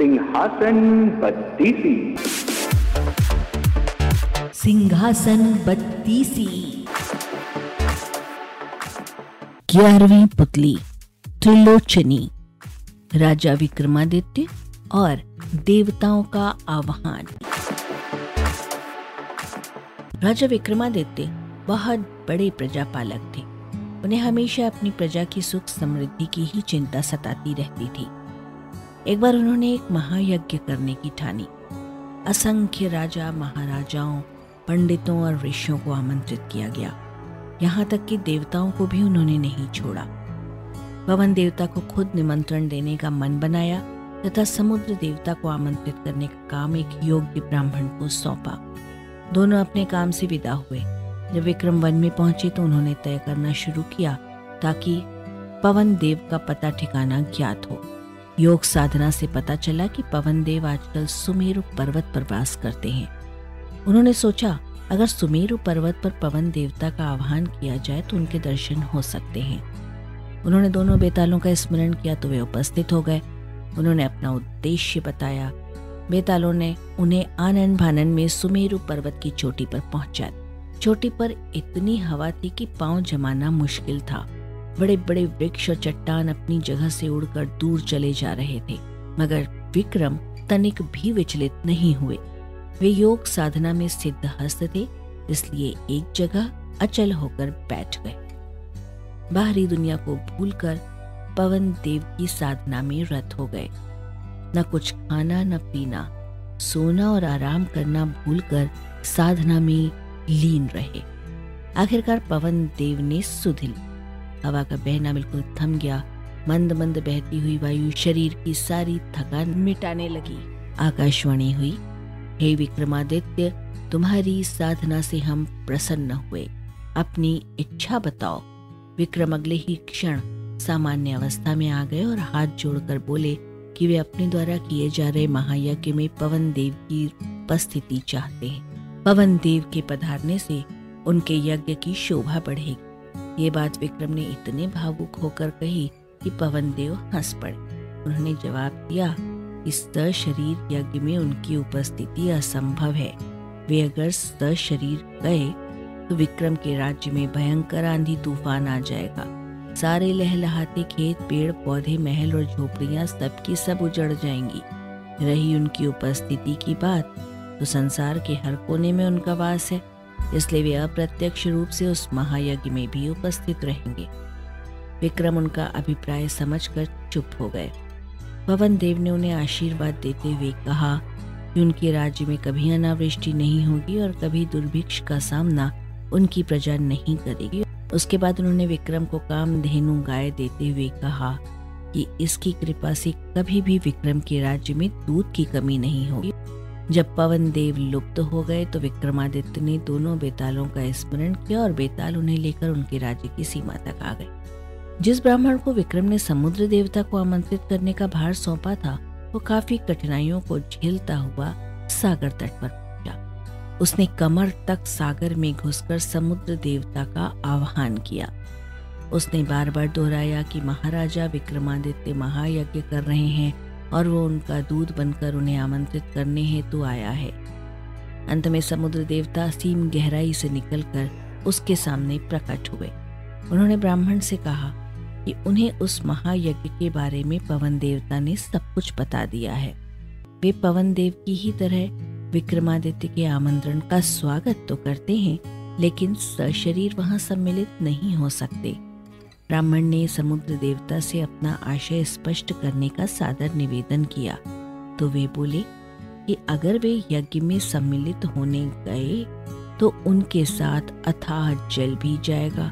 सिंहासन बत्तीसी। सिंहासन बत्तीसी। ग्यारहवीं पुतली त्रिलोचनी। राजा विक्रमादित्य और देवताओं का आह्वान। राजा विक्रमादित्य बहुत बड़े प्रजापालक थे। उन्हें हमेशा अपनी प्रजा की सुख समृद्धि की ही चिंता सताती रहती थी। एक बार उन्होंने एक महायज्ञ करने की ठानी। असंख्य राजा, महाराजाओं, पंडितों और ऋषियों को आमंत्रित किया गया। यहाँ तक कि देवताओं को भी उन्होंने नहीं छोड़ा। पवन देवता को खुद निमंत्रण देने का मन बनाया तथा समुद्र देवता को आमंत्रित करने का काम एक योग्य ब्राह्मण को सौंपा। दोनों अपने काम से विदा हुए। जब विक्रम वन में पहुँचे तो उन्होंने तय करना शुरू किया ताकि पवन देव का पता ठिकाना ज्ञात हो। योग साधना से पता चला कि पवन देव आजकल सुमेरु पर्वत पर वास करते हैं। उन्होंने सोचा, अगर सुमेरु पर्वत पर पवन देवता का आह्वान किया जाए तो उनके दर्शन हो सकते हैं। उन्होंने दोनों बेतालों का स्मरण किया तो वे उपस्थित हो गए। उन्होंने अपना उद्देश्य बताया। बेतालों ने उन्हें आनंद भानन में सुमेरु पर्वत की चोटी पर पहुँचा चोटी पर इतनी हवा थी कि पाँव जमाना मुश्किल था। बड़े बड़े वृक्ष और चट्टान अपनी जगह से उड़कर दूर चले जा रहे थे, मगर विक्रम तनिक भी विचलित नहीं हुए। वे योग साधना में सिद्ध हस्त थे, इसलिए एक जगह अचल होकर बैठ गए। बाहरी दुनिया को भूलकर पवन देव की साधना में रत हो गए। न कुछ खाना, न पीना, सोना और आराम करना भूलकर साधना में लीन रहे। आखिरकार पवन देव ने सुधिल। हवा का बहना बिल्कुल थम गया। मंद मंद बहती हुई वायु शरीर की सारी थकान मिटाने लगी। आकाशवाणी हुई, हे विक्रमादित्य, तुम्हारी साधना से हम प्रसन्न हुए। अपनी इच्छा बताओ। विक्रम अगले ही क्षण सामान्य अवस्था में आ गए और हाथ जोड़कर बोले कि वे अपने द्वारा किए जा रहे महायज्ञ में पवन देव की उपस्थिति चाहते हैं। पवन देव के पधारने से उनके यज्ञ की शोभा बढ़ेगी। ये बात विक्रम ने इतने भावुक होकर कही कि पवन देव हंस पड़े। उन्होंने जवाब दिया, इस शरीर यज्ञ में उनकी उपस्थिति असंभव है। वे अगर शरीर गए तो विक्रम के राज्य में भयंकर आंधी तूफ़ान आ जाएगा। सारे लहलहाते खेत, पेड़, पौधे, महल और झोपड़ियाँ सबकी सब उजड़ जाएँगी। रही उनकी उपस्थिति की बात तो संसार के हर कोने में उनका वास है। इसलिए वे अप्रत्यक्ष रूप से उस महायज्ञ में भी उपस्थित रहेंगे। विक्रम उनका अभिप्राय समझकर चुप हो गए। पवन देव ने उन्हें आशीर्वाद देते हुए कहा कि उनके राज्य में कभी अनावृष्टि नहीं होगी और कभी दुर्भिक्ष का सामना उनकी प्रजा नहीं करेगी। उसके बाद उन्होंने विक्रम को काम धेनु गाय देते हुए कहा कि इसकी कृपा से कभी भी विक्रम के राज्य में दूध की कमी नहीं होगी। जब पवन देव लुप्त हो गए तो विक्रमादित्य ने दोनों बेतालों का स्मरण किया और बेताल उन्हें लेकर उनके राज्य की सीमा तक आ गए। जिस ब्राह्मण को विक्रम ने समुद्र देवता को आमंत्रित करने का भार सौंपा था, वो काफ़ी कठिनाइयों को झेलता हुआ सागर तट पर पहुँचा। उसने कमर तक सागर में घुसकर समुद्र देवता का आह्वान किया। उसने बार बार दोहराया कि महाराजा विक्रमादित्य महायज्ञ कर रहे हैं और वो उनका दूध बनकर उन्हें आमंत्रित करने हेतु आया है। अंत में समुद्र देवता सीम गहराई से निकलकर उसके सामने प्रकट हुए। उन्होंने ब्राह्मण से कहा कि उन्हें उस महायज्ञ के बारे में पवन देवता ने सब कुछ बता दिया है। वे पवन देव की ही तरह विक्रमादित्य के आमंत्रण का स्वागत तो करते हैं, लेकिन सशरीर वहाँ सम्मिलित नहीं हो सकते। ब्राह्मण ने समुद्र देवता से अपना आशय स्पष्ट करने का सादर निवेदन किया। तो वे बोले कि अगर वे यज्ञ में सम्मिलित होने गए तो उनके साथ अथाह जल भी जाएगा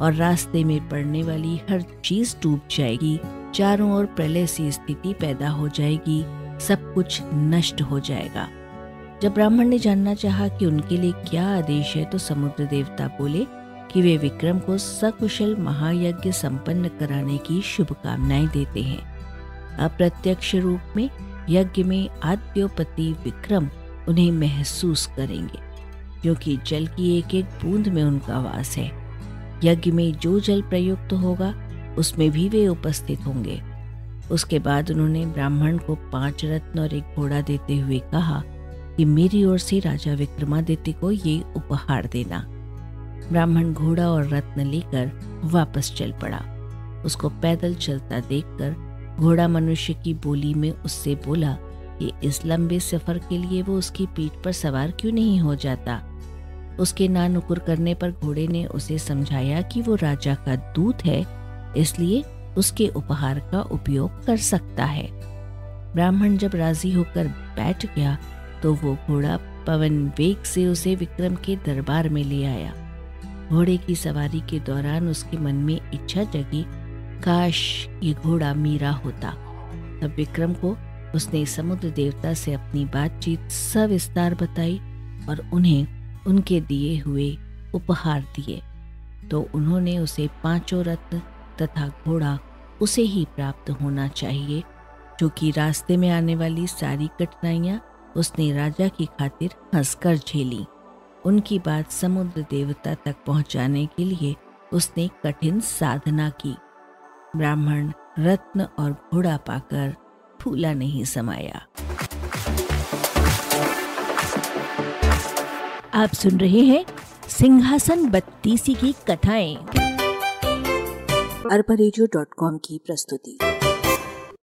और रास्ते में पड़ने वाली हर चीज़ डूब जाएगी, चारों ओर प्रलय सी स्थिति पैदा हो जाएगी, सब कुछ नष्ट हो जाएगा। जब ब्राह्मण ने जानना चाहा कि उनके लिए क्या आदेश है तो समुद्र देवता बोले कि वे विक्रम को सकुशल महायज्ञ संपन्न कराने की शुभकामनाएँ देते हैं। अप्रत्यक्ष रूप में यज्ञ में आद्योपति विक्रम उन्हें महसूस करेंगे क्योंकि जल की एक एक बूंद में उनका वास है। यज्ञ में जो जल प्रयुक्त होगा, उसमें भी वे उपस्थित होंगे। उसके बाद उन्होंने ब्राह्मण को पाँच रत्न और एक घोड़ा देते हुए कहा कि मेरी ओर से राजा विक्रमादित्य को ये उपहार देना। ब्राह्मण घोड़ा और रत्न लेकर वापस चल पड़ा। उसको पैदल चलता देखकर घोड़ा मनुष्य की बोली में उससे बोला कि इस लंबे सफ़र के लिए वो उसकी पीठ पर सवार क्यों नहीं हो जाता? उसके ना नुकुर करने पर घोड़े ने उसे समझाया कि वो राजा का दूत है, इसलिए उसके उपहार का उपयोग कर सकता है। ब्राह्मण जब राज़ी होकर बैठ गया तो वो घोड़ा पवन वेग से उसे विक्रम के दरबार में ले आया। घोड़े की सवारी के दौरान उसके मन में इच्छा जगी, काश ये घोड़ा मीरा होता। तब विक्रम को उसने समुद्र देवता से अपनी बातचीत सविस्तार बताई और उन्हें उनके दिए हुए उपहार दिए। तो उन्होंने उसे पाँचों रत्न तथा घोड़ा उसे ही प्राप्त होना चाहिए, जो कि रास्ते में आने वाली सारी कठिनाइयाँ उसने राजा की खातिर हंसकर झेली। उनकी बात समुद्र देवता तक पहुँचाने के लिए उसने कठिन साधना की। ब्राह्मण रत्न और घोड़ा पाकर फूला नहीं समाया। आप सुन रहे हैं सिंहासन बत्तीसी की कथाएँ। अरबा की प्रस्तुति।